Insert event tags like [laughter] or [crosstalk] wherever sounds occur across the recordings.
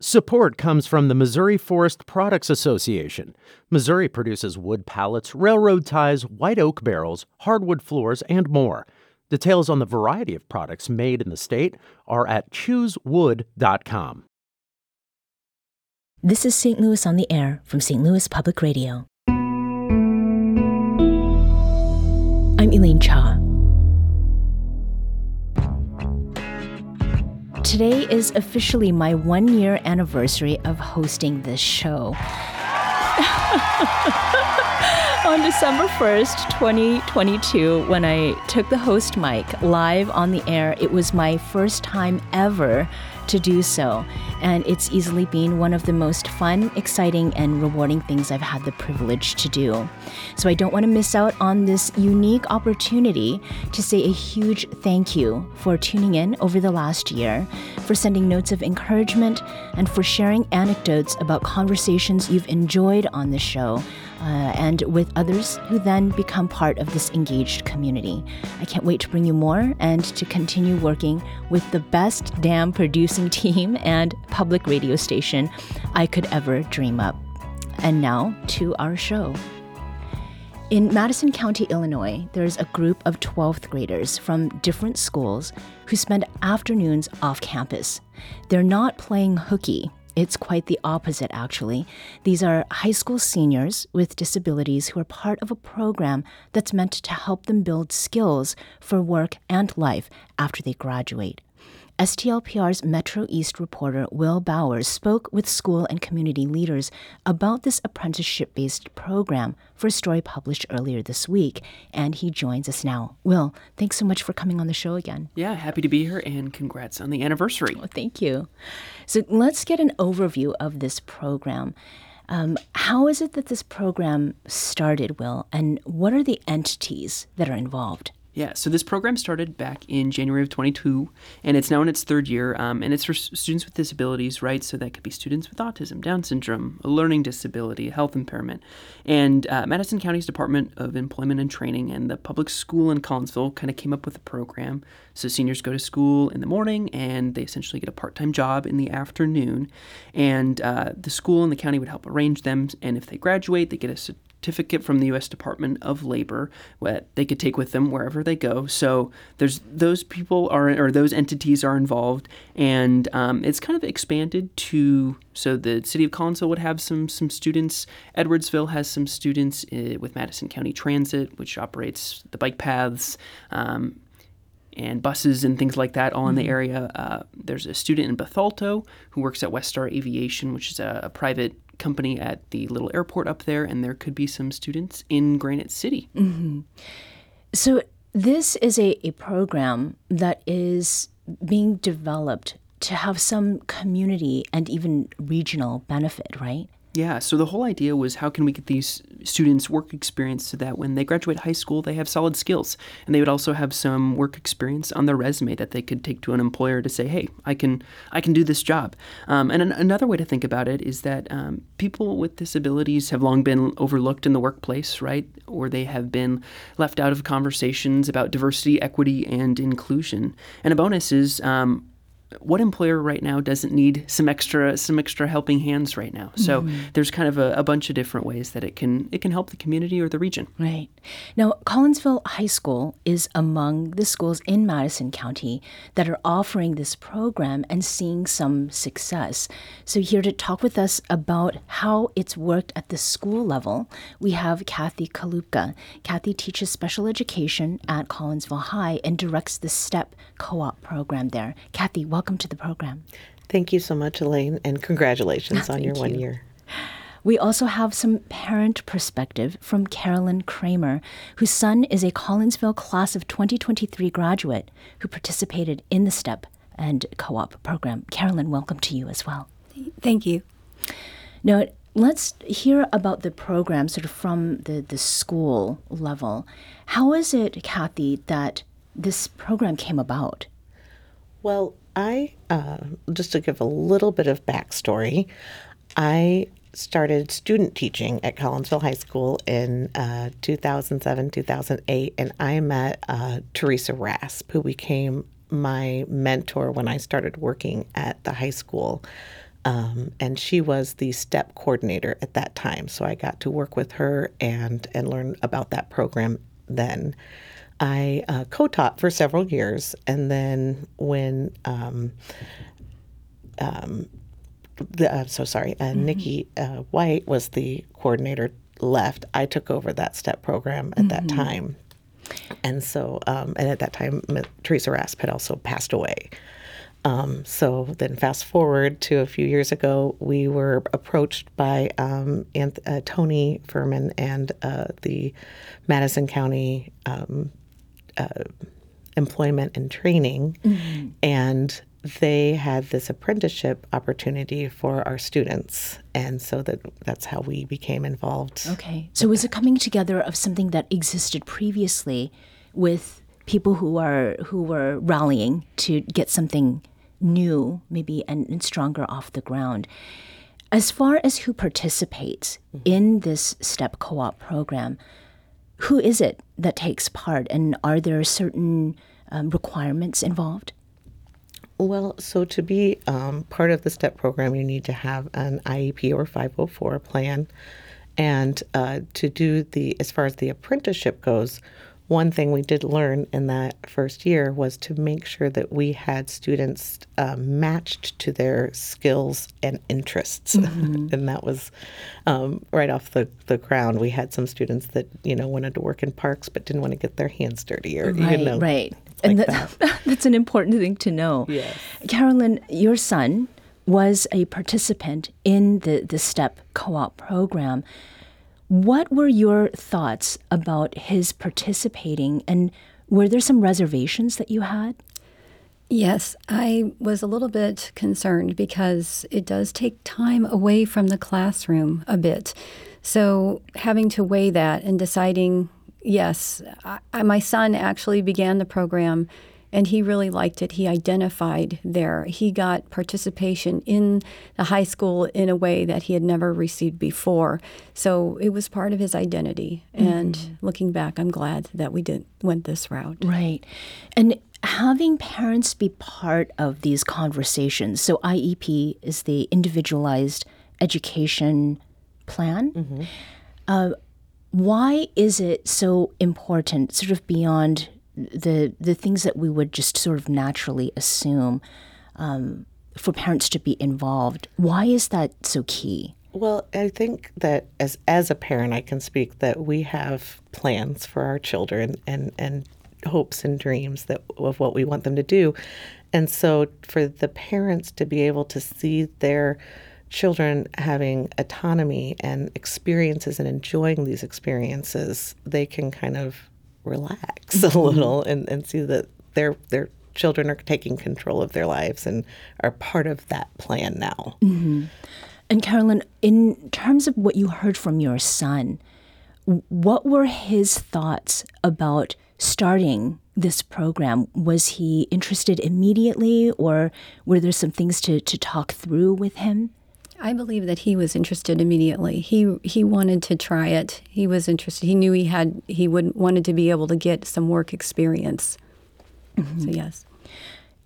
Support comes from the Missouri Forest Products Association. Missouri produces wood pallets, railroad ties, white oak barrels, hardwood floors, and more. Details on the variety of products made in the state are at choosewood.com. This is St. Louis on the Air from St. Louis Public Radio. I'm Elaine Cha. Today is officially my one year anniversary of hosting this show. [laughs] on December 1st, 2022, when I took the host mic live on the air, it was my first time ever to do so. And it's easily been one of the most fun, exciting, and rewarding things I've had the privilege to do. So I don't want to miss out on this unique opportunity to say a huge thank you for tuning in over the last year, for sending notes of encouragement, and for sharing anecdotes about conversations you've enjoyed on the show uh, and with others who then become part of this engaged community. I can't wait to bring you more and to continue working with the best damn producing [laughs] team and public radio station I could ever dream up. And now to our show. In Madison County, Illinois, there's a group of 12th graders from different schools who spend afternoons off campus. They're not playing hooky it's quite the opposite, actually. These are high school seniors with disabilities who are part of a program that's meant to help them build skills for work and life after they graduate. STLPR's Metro East reporter Will Bauer spoke with school and community leaders about this apprenticeship based program for a story published earlier this week, and he joins us now. Will, thanks so much for coming on the show again. Yeah, happy to be here, and congrats on the anniversary. Well, thank you. So let's get an overview of this program. Um, how is it that this program started, Will, and what are the entities that are involved? Yeah, so this program started back in January of 22, and it's now in its third year, um, and it's for students with disabilities, right? So that could be students with autism, Down syndrome, a learning disability, a health impairment. And uh, Madison County's Department of Employment and Training and the public school in Collinsville kind of came up with a program. So seniors go to school in the morning, and they essentially get a part-time job in the afternoon, and uh, the school and the county would help arrange them, and if they graduate, they get a certificate from the U.S. Department of Labor that they could take with them wherever they go. So there's those people are or those entities are involved, and um, it's kind of expanded to so the city of Collinsville would have some some students. Edwardsville has some students uh, with Madison County Transit, which operates the bike paths. Um, and buses and things like that all in the mm-hmm. area. Uh, there's a student in Bethalto who works at West Star Aviation, which is a, a private company at the little airport up there, and there could be some students in Granite City. Mm-hmm. So, this is a, a program that is being developed to have some community and even regional benefit, right? Yeah, so the whole idea was how can we get these students work experience so that when they graduate high school, they have solid skills. And they would also have some work experience on their resume that they could take to an employer to say, hey, I can, I can do this job. Um, and an- another way to think about it is that um, people with disabilities have long been overlooked in the workplace, right? Or they have been left out of conversations about diversity, equity, and inclusion. And a bonus is um, what employer right now doesn't need some extra some extra helping hands right now? So mm-hmm. there's kind of a, a, bunch of different ways that it can it can help the community or the region. Right. Now collinsville high school is among the schools in madison county that are offering this program and seeing some success. So here to talk with us about how it's worked at the school level we have kathy kalupka. Kathy teaches special education at collinsville high and directs the step co-op program there. Kathy welcome to the program. Thank you so much, Elaine, and congratulations [laughs] on your one you. year. We also have some parent perspective from Carolyn Kramer, whose son is a Collinsville class of 2023 graduate who participated in the STEP and co op program. Carolyn, welcome to you as well. Thank you. Now, let's hear about the program sort of from the, the school level. How is it, Kathy, that this program came about? Well, I, uh, just to give a little bit of backstory, I started student teaching at Collinsville High School in uh, 2007, 2008, and I met uh, Teresa Rasp, who became my mentor when I started working at the high school. Um, and she was the step coordinator at that time. So I got to work with her and, and learn about that program then. I uh, co taught for several years. And then when um, um, the, I'm so sorry, uh, Nikki uh, White was the coordinator left, I took over that STEP program at that time. And so, um, and at that time, Teresa Rasp had also passed away. Um, so then, fast forward to a few years ago, we were approached by um, Anth- uh, Tony Furman and uh, the Madison County um, uh, Employment and Training, and they had this apprenticeship opportunity for our students, and so that that's how we became involved. Okay. So was it coming together of something that existed previously with people who are who were rallying to get something new, maybe and, and stronger off the ground? As far as who participates in this STEP co-op program, who is it that takes part, and are there certain um, requirements involved? Well, so to be um, part of the STEP program, you need to have an IEP or 504 plan. And uh, to do the, as far as the apprenticeship goes, one thing we did learn in that first year was to make sure that we had students um, matched to their skills and interests. [laughs] and that was um, right off the, the ground. We had some students that, you know, wanted to work in parks but didn't want to get their hands dirty or, Right, you know. right. And like that, [laughs] that's an important thing to know. Yes. Carolyn, your son was a participant in the, the STEP co op program. What were your thoughts about his participating, and were there some reservations that you had? Yes, I was a little bit concerned because it does take time away from the classroom a bit. So, having to weigh that and deciding, yes, I, my son actually began the program and he really liked it. He identified there. He got participation in the high school in a way that he had never received before. So, it was part of his identity. And looking back, I'm glad that we did went this route. Right. And having parents be part of these conversations. So, IEP is the individualized education plan. Uh, why is it so important, sort of beyond the, the things that we would just sort of naturally assume um, for parents to be involved? Why is that so key? Well, I think that as as a parent, I can speak that we have plans for our children and and hopes and dreams that of what we want them to do, and so for the parents to be able to see their children having autonomy and experiences and enjoying these experiences, they can kind of relax [laughs] a little and, and see that their their children are taking control of their lives and are part of that plan now. Mm-hmm. And Carolyn, in terms of what you heard from your son, what were his thoughts about starting this program? Was he interested immediately, or were there some things to, to talk through with him? I believe that he was interested immediately. He he wanted to try it. He was interested. He knew he had he would wanted to be able to get some work experience. Mm-hmm. So yes.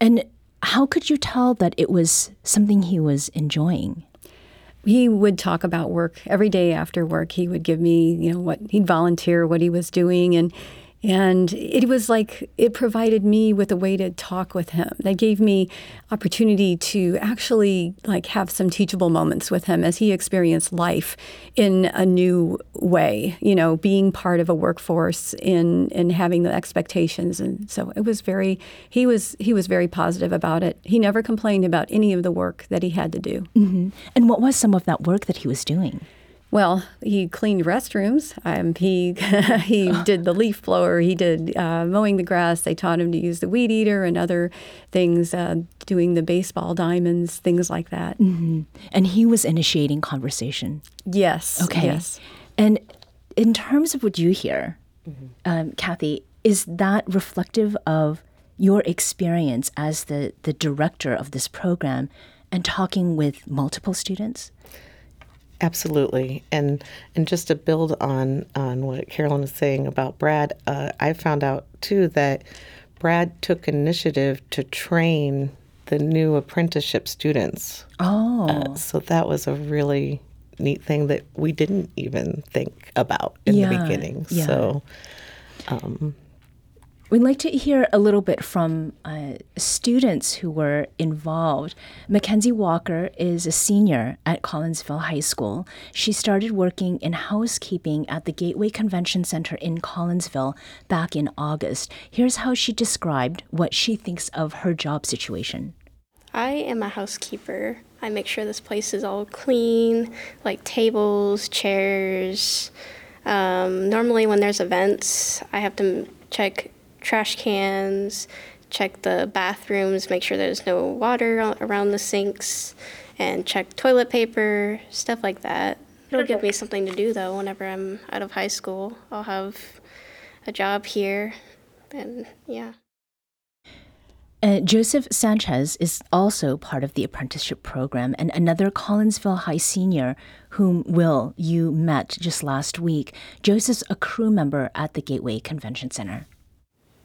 And how could you tell that it was something he was enjoying? he would talk about work every day after work. He would give me, you know, what he'd volunteer what he was doing, and and it was like it provided me with a way to talk with him. That gave me opportunity to actually like have some teachable moments with him as he experienced life in a new way. You know, being part of a workforce in and having the expectations, and so it was very. He was he was very positive about it. He never complained about any of the work that he had to do. Mm-hmm. And what was some of that work that he was doing? Well, he cleaned restrooms. Um, he [laughs] he [laughs] did the leaf blower. He did uh, mowing the grass. They taught him to use the weed eater and other things, uh, doing the baseball diamonds, things like that. And he was initiating conversation. Yes. Okay. Yes. And in terms of what you hear, um, Kathy, is that reflective of your experience as the, the director of this program and talking with multiple students? Absolutely, and and just to build on on what Carolyn is saying about Brad, uh, I found out too that Brad took initiative to train the new apprenticeship students. Oh. Uh, so that was a really neat thing that we didn't even think about in the beginning. yeah. So We'd like to hear a little bit from uh, students who were involved. Mackenzie Walker is a senior at Collinsville High School. She started working in housekeeping at the Gateway Convention Center in Collinsville back in August. Here's how she described what she thinks of her job situation. I am a housekeeper. I make sure this place is all clean, like tables, chairs. Um, normally, when there's events, I have to check trash cans, check the bathrooms, make sure there's no water around the sinks, and check toilet paper, stuff like that. It'll give me something to do though whenever I'm out of high school. I'll have a job here, and yeah. Uh, Joseph Sanchez is also part of the apprenticeship program, and another Collinsville High senior whom Will you met just last week. Joseph's a crew member at the Gateway Convention Center.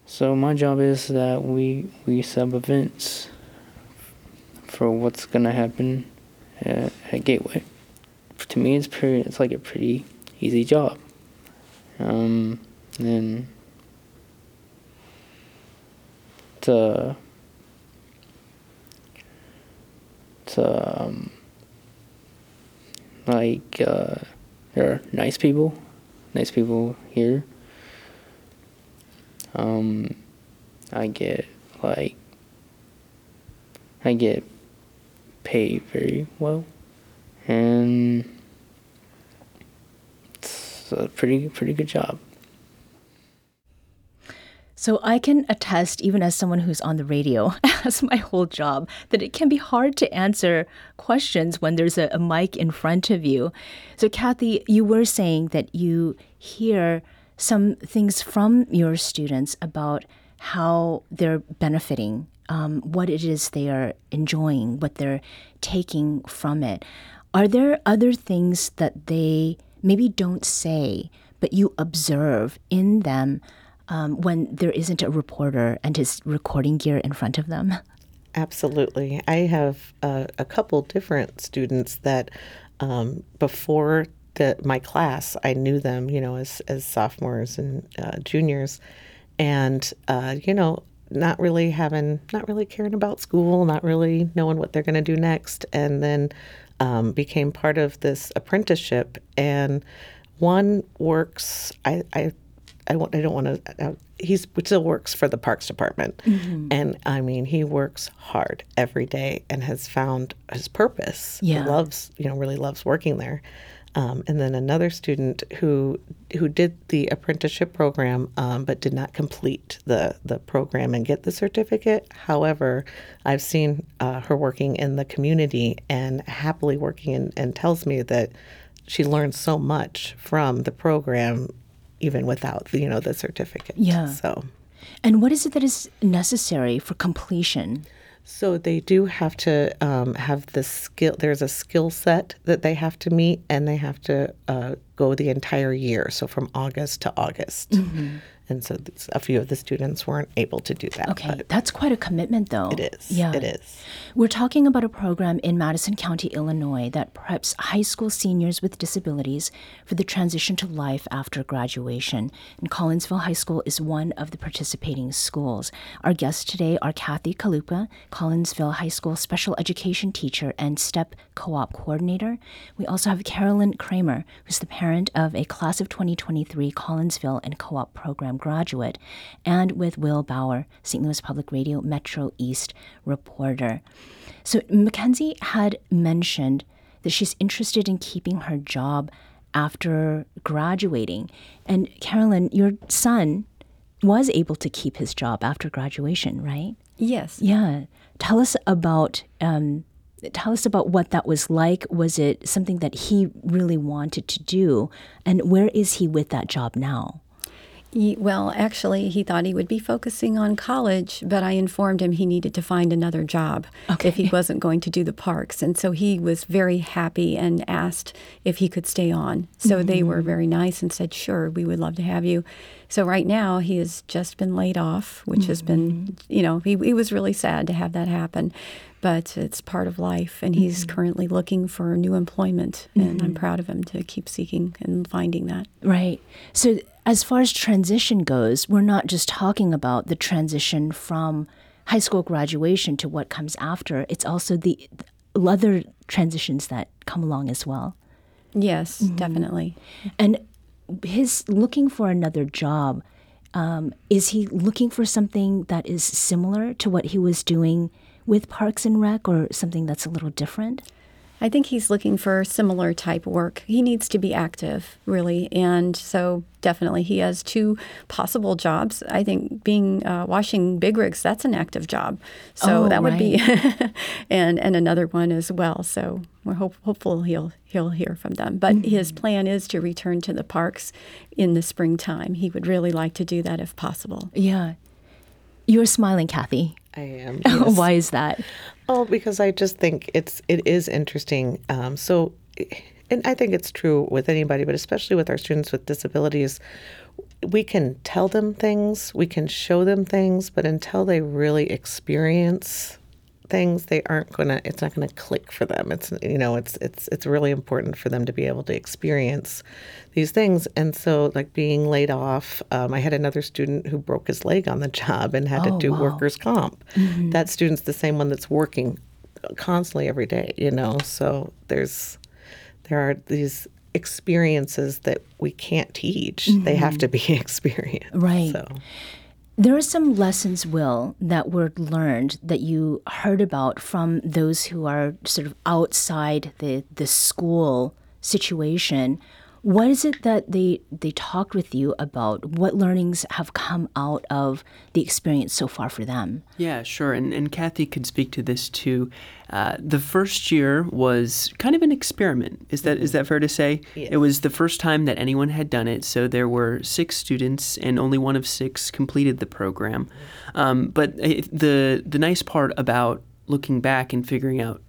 So my job is that we we sub events for what's gonna happen at, at Gateway. To me, it's pretty. It's like a pretty easy job. Um, and to to um, like uh, there are nice people, nice people here. Um, I get like I get paid very well, and it's a pretty pretty good job. So I can attest, even as someone who's on the radio, [laughs] as my whole job, that it can be hard to answer questions when there's a, a mic in front of you. So Kathy, you were saying that you hear some things from your students about how they're benefiting, um, what it is they are enjoying, what they're taking from it. Are there other things that they maybe don't say, but you observe in them um, when there isn't a reporter and his recording gear in front of them? Absolutely. I have uh, a couple different students that um, before the, my class, I knew them, you know, as, as sophomores and uh, juniors. And, uh, you know, not really having, not really caring about school, not really knowing what they're going to do next. And then um, became part of this apprenticeship. And one works, I, I I, want, I don't want to. Uh, he's still works for the Parks Department, and I mean he works hard every day and has found his purpose. Yeah. he loves you know really loves working there. Um, and then another student who who did the apprenticeship program um, but did not complete the the program and get the certificate. However, I've seen uh, her working in the community and happily working and, and tells me that she learned so much from the program even without you know the certificate. Yeah. So And what is it that is necessary for completion? So they do have to um, have the skill. There's a skill set that they have to meet, and they have to uh, go the entire year. So from August to August. Mm-hmm. And so a few of the students weren't able to do that. Okay, that's quite a commitment, though. it is. Yeah, It is. We're talking about a program in Madison County, Illinois, that preps high school seniors with disabilities for the transition to life after graduation. And Collinsville High School is one of the participating schools. Our guests today are Kathy Kalupa, Collinsville High School special education teacher and STEP co op coordinator. We also have Carolyn Kramer, who's the parent of a class of 2023 Collinsville and co op program graduate, and with Will Bauer, St. Louis Public Radio Metro East reporter. So Mackenzie had mentioned that she's interested in keeping her job after graduating. And Carolyn, your son was able to keep his job after graduation, right? Yes. Yeah. Tell us about um, tell us about what that was like. Was it something that he really wanted to do? And where is he with that job now? He, well, actually, he thought he would be focusing on college, but I informed him he needed to find another job if he wasn't going to do the parks. And so he was very happy and asked if he could stay on. So they were mm-hmm. very nice and said, sure, we would love to have you. So right now, he has just been laid off, which has been, mm-hmm. you know, he, he was really sad to have that happen. But it's part of life, and he's mm-hmm. currently looking for new employment, and I'm proud of him to keep seeking and finding that. Right. So, as far as transition goes, we're not just talking about the transition from high school graduation to what comes after. It's also the other transitions that come along as well. Yes, definitely. And his looking for another job, um, is he looking for something that is similar to what he was doing with Parks and Rec or something that's a little different? I think he's looking for similar type work. He needs to be active, really, and so definitely he has two possible jobs. I think being uh, washing big rigs that's an active job, so Oh, that would be, [laughs] and and another one as well. So we're hope, hopeful he'll he'll hear from them. But his plan is to return to the parks in the springtime. He would really like to do that if possible. Yeah. You're smiling, Kathy. I am. [laughs] yes. Why is that? Oh, because I just think it's it is interesting. Um, so, and I think it's true with anybody, but especially with our students with disabilities, we can tell them things, we can show them things, but until they really experience things, they aren't gonna. It's not gonna click for them. It's you know, it's it's it's really important for them to be able to experience these things. And so, like being laid off, um, I had another student who broke his leg on the job and had to do workers' comp. That student's the same one that's working constantly every day. You know, so there's there are these experiences that we can't teach. They have to be [laughs] experienced. Right. So. There are some lessons, Will, that were learned that you heard about from those who are sort of outside the, the school situation. What is it that they they talked with you about? What learnings have come out of the experience so far for them? Yeah, sure. And, and Kathy could speak to this too. Uh, the first year was kind of an experiment. Is that is that fair to say? It was the first time that anyone had done it. So there were six students, and only one of six completed the program. Um, but the the nice part about looking back and figuring out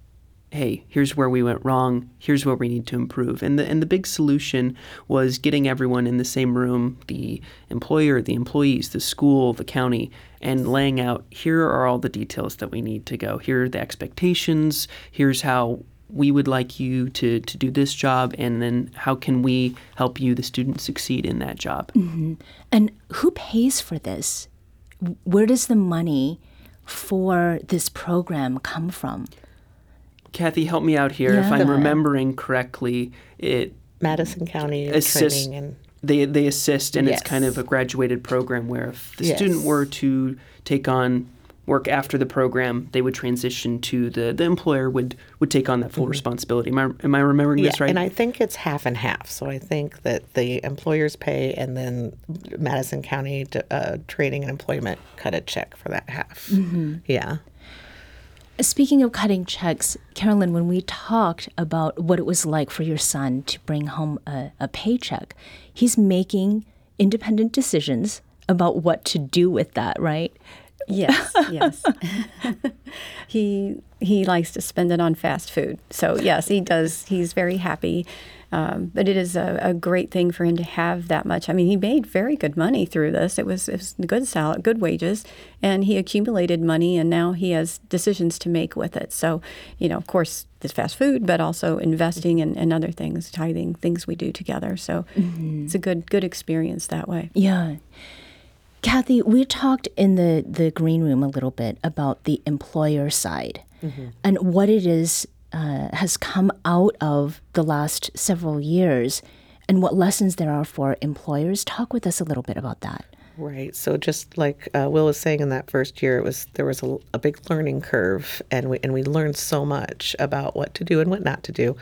hey, here's where we went wrong, here's where we need to improve. And the and the big solution was getting everyone in the same room, the employer, the employees, the school, the county, and laying out here are all the details that we need to go. Here are the expectations, here's how we would like you to, to do this job, and then how can we help you, the student, succeed in that job? Mm-hmm. And who pays for this? Where does the money for this program come from? Kathy, help me out here. If I'm remembering correctly, it Madison County assist training and they they assist and it's kind of a graduated program where if the Yes. student were to take on work after the program they would transition to the the employer would would take on that full responsibility am I, am I remembering this right Mm-hmm. and I think it's half and half. So I think that the employers pay, and then Madison County uh, Training and Employment cut a check for that half. Mm-hmm. Yeah. Speaking of cutting checks, Carolyn, when we talked about what it was like for your son to bring home a, a paycheck, he's making independent decisions about what to do with that, right? Yes, [laughs] yes. [laughs] he he likes to spend it on fast food. So yes, he does. He's very happy. Um, but it is a, a great thing for him to have that much. I mean, he made very good money through this. It was, it was good salary, good wages, and he accumulated money, and now he has decisions to make with it. So, you know, of course, this fast food, but also investing and, and other things, tithing, things we do together. So, it's a good good experience that way. Yeah. Kathy, we talked in the, the green room a little bit about the employer side and what it is uh, has come out of the last several years and what lessons there are for employers. Talk with us a little bit about that. Right. So just like uh, Will was saying in that first year, it was there was a, a big learning curve, and we and we learned so much about what to do and what not to do.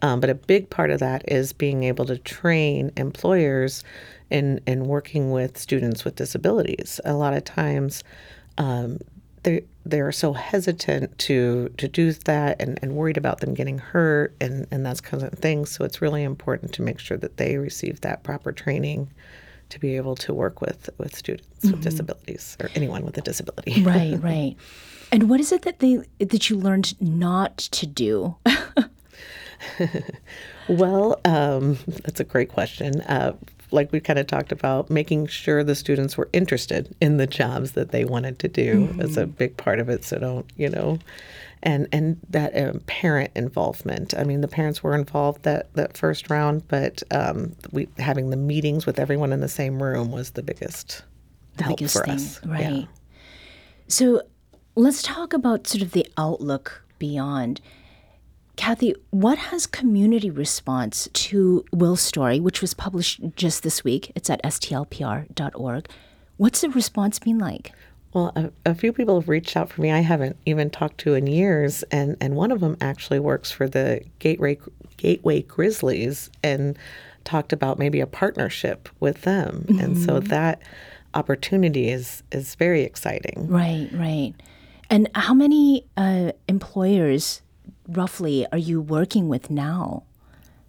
Um, but a big part of that is being able to train employers in in working with students with disabilities. A lot of times. Um, they're so hesitant to to do that and, and worried about them getting hurt and, and that's kind of things. So it's really important to make sure that they receive that proper training to be able to work with with students with disabilities or anyone with a disability. [laughs] Right, [laughs] right. And what is it that they that you learned not to do? [laughs] Well, um, that's a great question. Uh, like we kind of talked about, making sure the students were interested in the jobs that they wanted to do is a big part of it. So don't, you know, and and that um, parent involvement. I mean, the parents were involved that that first round, but um, we having the meetings with everyone in the same room was the biggest The help biggest for thing, us. right? Yeah. So let's talk about sort of the outlook beyond. Kathy, what has community response to Will's story, which was published just this week? It's at stlpr.org. What's the response been like? Well, a, a few people have reached out for me. I haven't even talked to in years, and and one of them actually works for the Gateway Gateway Grizzlies, and talked about maybe a partnership with them. And so that opportunity is is very exciting. Right, right. And how many uh, employers roughly are you working with now?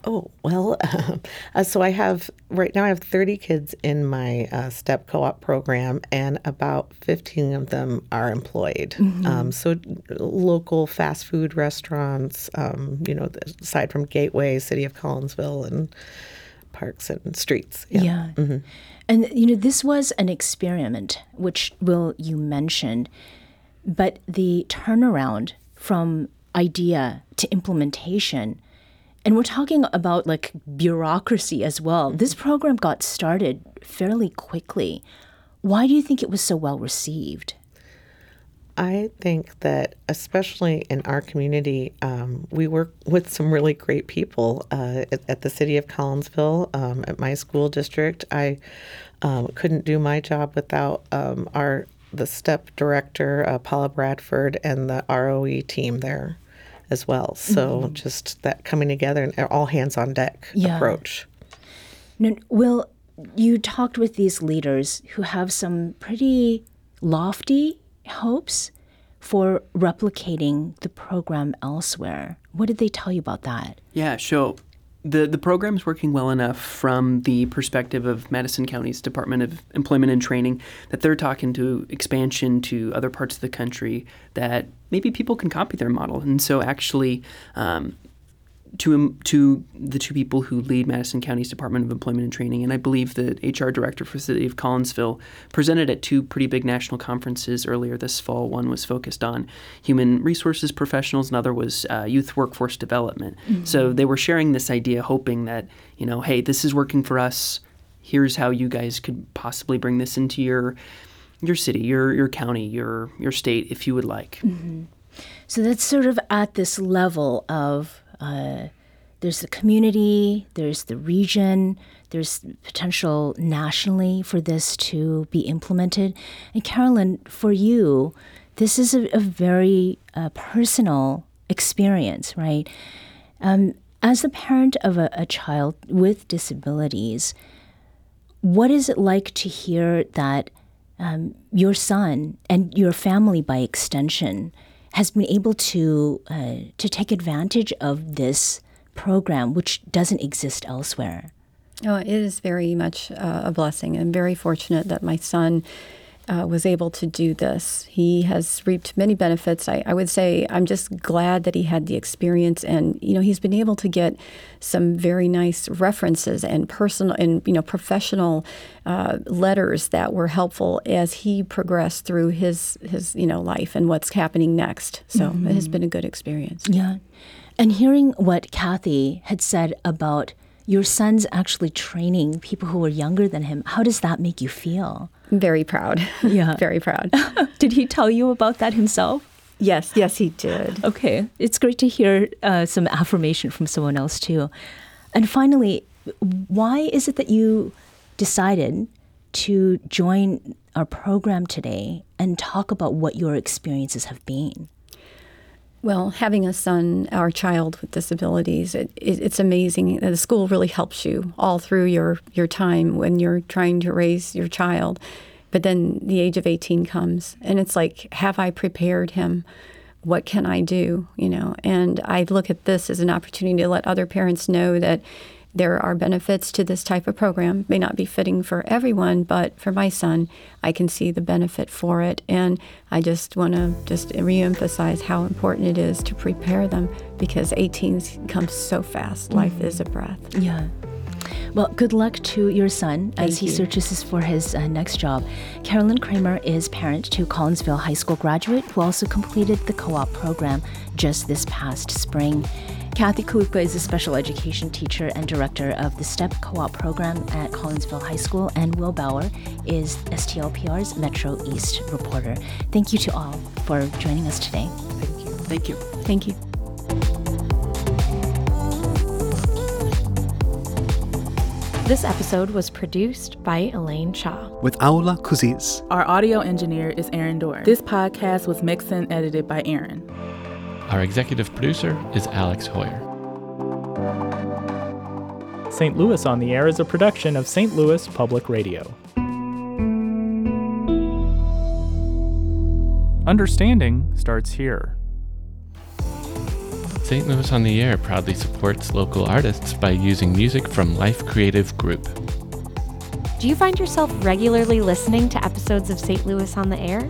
Oh, well, [laughs] uh, so I have right now I have 30 kids in my uh, STEP co op program, and about 15 of them are employed. Um, so local fast food restaurants, um, you know, aside from Gateway, City of Collinsville, and parks and streets. Yeah. And, you know, this was an experiment, which, Will, you mentioned, but the turnaround from idea to implementation, and we're talking about like bureaucracy as well. This program got started fairly quickly. Why do you think it was so well received? I think that, especially in our community, um, we work with some really great people uh, at, at the city of Collinsville, um, at my school district. I um, couldn't do my job without um, our the STEP director, uh, Paula Bradford, and the ROE team there as well. So mm-hmm. just that coming together and all hands on deck Yeah. approach. Now, Will, you talked with these leaders who have some pretty lofty hopes for replicating the program elsewhere. What did they tell you about that? Yeah, so the the program's working well enough from the perspective of Madison County's Department of Employment and Training that they're talking to expansion to other parts of the country that maybe people can copy their model. And so actually. Um, to to the two people who lead Madison County's Department of Employment and Training, and I believe the HR director for the city of Collinsville presented at two pretty big national conferences earlier this fall. One was focused on human resources professionals, another was uh, youth workforce development. So they were sharing this idea, hoping that you know, hey, this is working for us. Here's how you guys could possibly bring this into your your city, your your county, your your state, if you would like. So that's sort of at this level of there's the community, there's the region, there's potential nationally for this to be implemented. And Carolyn, for you, this is a, a very uh, personal experience, right? Um, as a parent of a, a child with disabilities, what is it like to hear that um, your son and your family, by extension, has been able to uh, to take advantage of this program, which doesn't exist elsewhere? Oh, it is very much uh, a blessing. I'm very fortunate that my son uh, was able to do this. He has reaped many benefits. I, I would say I'm just glad that he had the experience, and you know he's been able to get some very nice references and personal and you know professional uh, letters that were helpful as he progressed through his his you know life and what's happening next. So it has been a good experience. Yeah. And hearing what Kathy had said about your son's actually training people who are younger than him, how does that make you feel? Very proud. [laughs] Yeah. very proud. [laughs] Did he tell you about that himself? yes, yes, he did. Okay. It's great to hear uh, some affirmation from someone else, too. And finally, why is it that you decided to join our program today and talk about what your experiences have been? Well, having a son or child with disabilities, it, it, it's amazing. The school really helps you all through your, your time when you're trying to raise your child. But then the age of 18 comes, and it's like, have I prepared him? What can I do? You know, and I look at this as an opportunity to let other parents know that there are benefits to this type of program. May not be fitting for everyone, but for my son, I can see the benefit for it. And I just want to just reemphasize how important it is to prepare them because 18 comes so fast. Mm-hmm. Life is a breath. Yeah. Well, good luck to your son Thank as he you. searches for his uh, next job. Carolyn Kramer is parent to Collinsville High School graduate who also completed the co op program just this past spring. Kathy Kaluka is a special education teacher and director of the STEP co op program at Collinsville High School, and Will Bauer is STLPR's Metro East reporter. Thank you to all for joining us today. Thank you. Thank you. This episode was produced by Elaine Cha. With Ulaa Kuziez. Our audio engineer is Aaron Doerr. This podcast was mixed and edited by Aaron. Our executive producer is Alex Heuer. St. Louis on the Air is a production of St. Louis Public Radio. Understanding starts here. St. Louis on the Air proudly supports local artists by using music from Life Creative Group. Do you find yourself regularly listening to episodes of St. Louis on the Air?